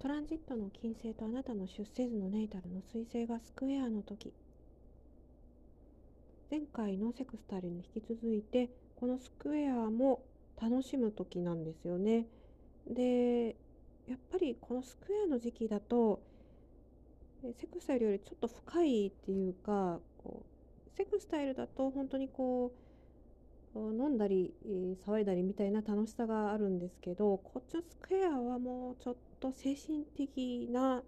トランジットの金星とあなたの出生図のネイタルの彗星がスクエアの時前回のセクスタルに引き続いてこのスクエアも楽しむ時なんですよね。でやっぱりこのスクエアの時期だとセクスタイルよりちょっと深いっていうかこうセクスタイルだと本当にこう飲んだり騒いだりみたいな楽しさがあるんですけどこっちのスクエアはもうちょっと精神的な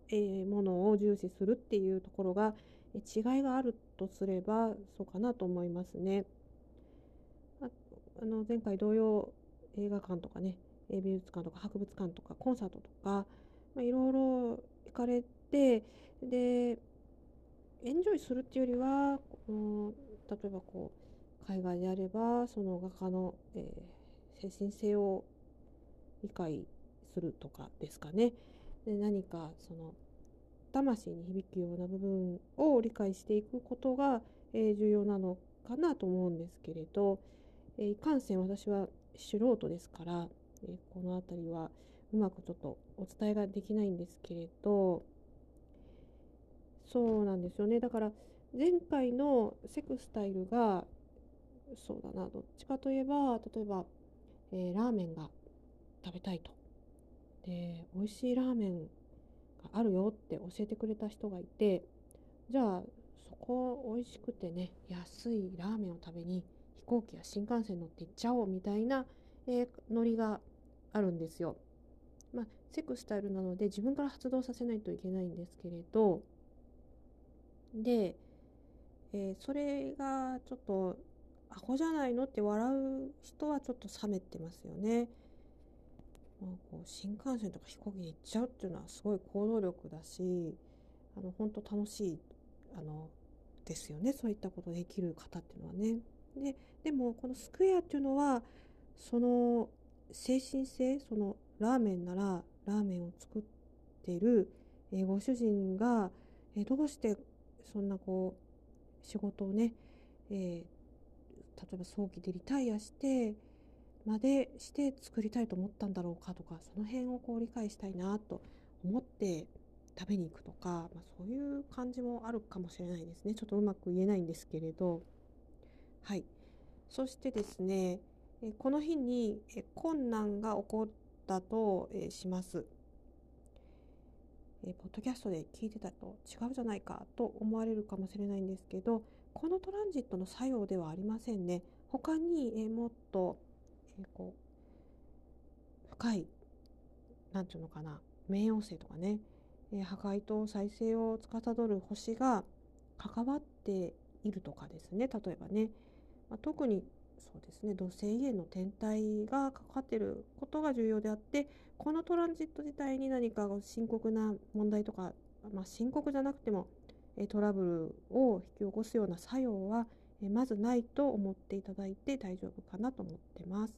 ものを重視するっていうところが違いがあるとすればそうかなと思いますね。あの前回同様映画館とかね美術館とか博物館とかコンサートとか、まあ、いろいろ行かれてでエンジョイするっていうよりは例えばこう海外であればその画家の、えー、精神性を理解するとかですかね。で何かその魂に響くような部分を理解していくことが、え、重要なのかなと思うんですけれど、え、いかんせん私は素人ですから、え、この辺りはうまくちょっとお伝えができないんですけれどそうなんですよねだから前回のセクスタイルがそうだな。どっちかといえば例えば、えー、ラーメンが食べたいと。で美味しいラーメンがあるよって教えてくれた人がいてじゃあそこ美味しくてね安いラーメンを食べに飛行機や新幹線乗って行っちゃおうみたいな、えー、ノリがあるんですよ。まあ、セクスタイルなので自分から発動させないといけないんですけれど。で、えー、それがちょっとアホじゃないのって笑う人はちょっと冷めてますよね。まあ、こう新幹線とか飛行機で行っちゃうっていうのはすごい行動力だしあの本当楽しいあのですよねそういったことできる方っていうのはね。ででもこのスクエアっていうのはその精神性そのラーメンならラーメンを作っている、えご主人が、えどうしてそんなこう仕事をね、えー、例えば早期でリタイアしてまでして作りたいと思ったんだろうかとかその辺をこう理解したいなと思って食べに行くとか、まあ、そういう感じもあるかもしれないですね。ちょっとうまく言えないんですけれど。はい。そしてですねこの日に困難が起こったとします。ポッドキャストで聞いてたと違うじゃないかと思われるかもしれないんですけどこのトランジットの作用ではありませんね。他にえもっとえこう深い何て言うのかな冥王星とかね、え破壊と再生を司る星が関わっているとかですね例えばね、まあ、特にそうですね土星への天体がかかってることが重要であってこのトランジット自体に何か深刻な問題とか、まあ、深刻じゃなくてもトラブルを引き起こすような作用はまずないと思っていただいて大丈夫かなと思ってます。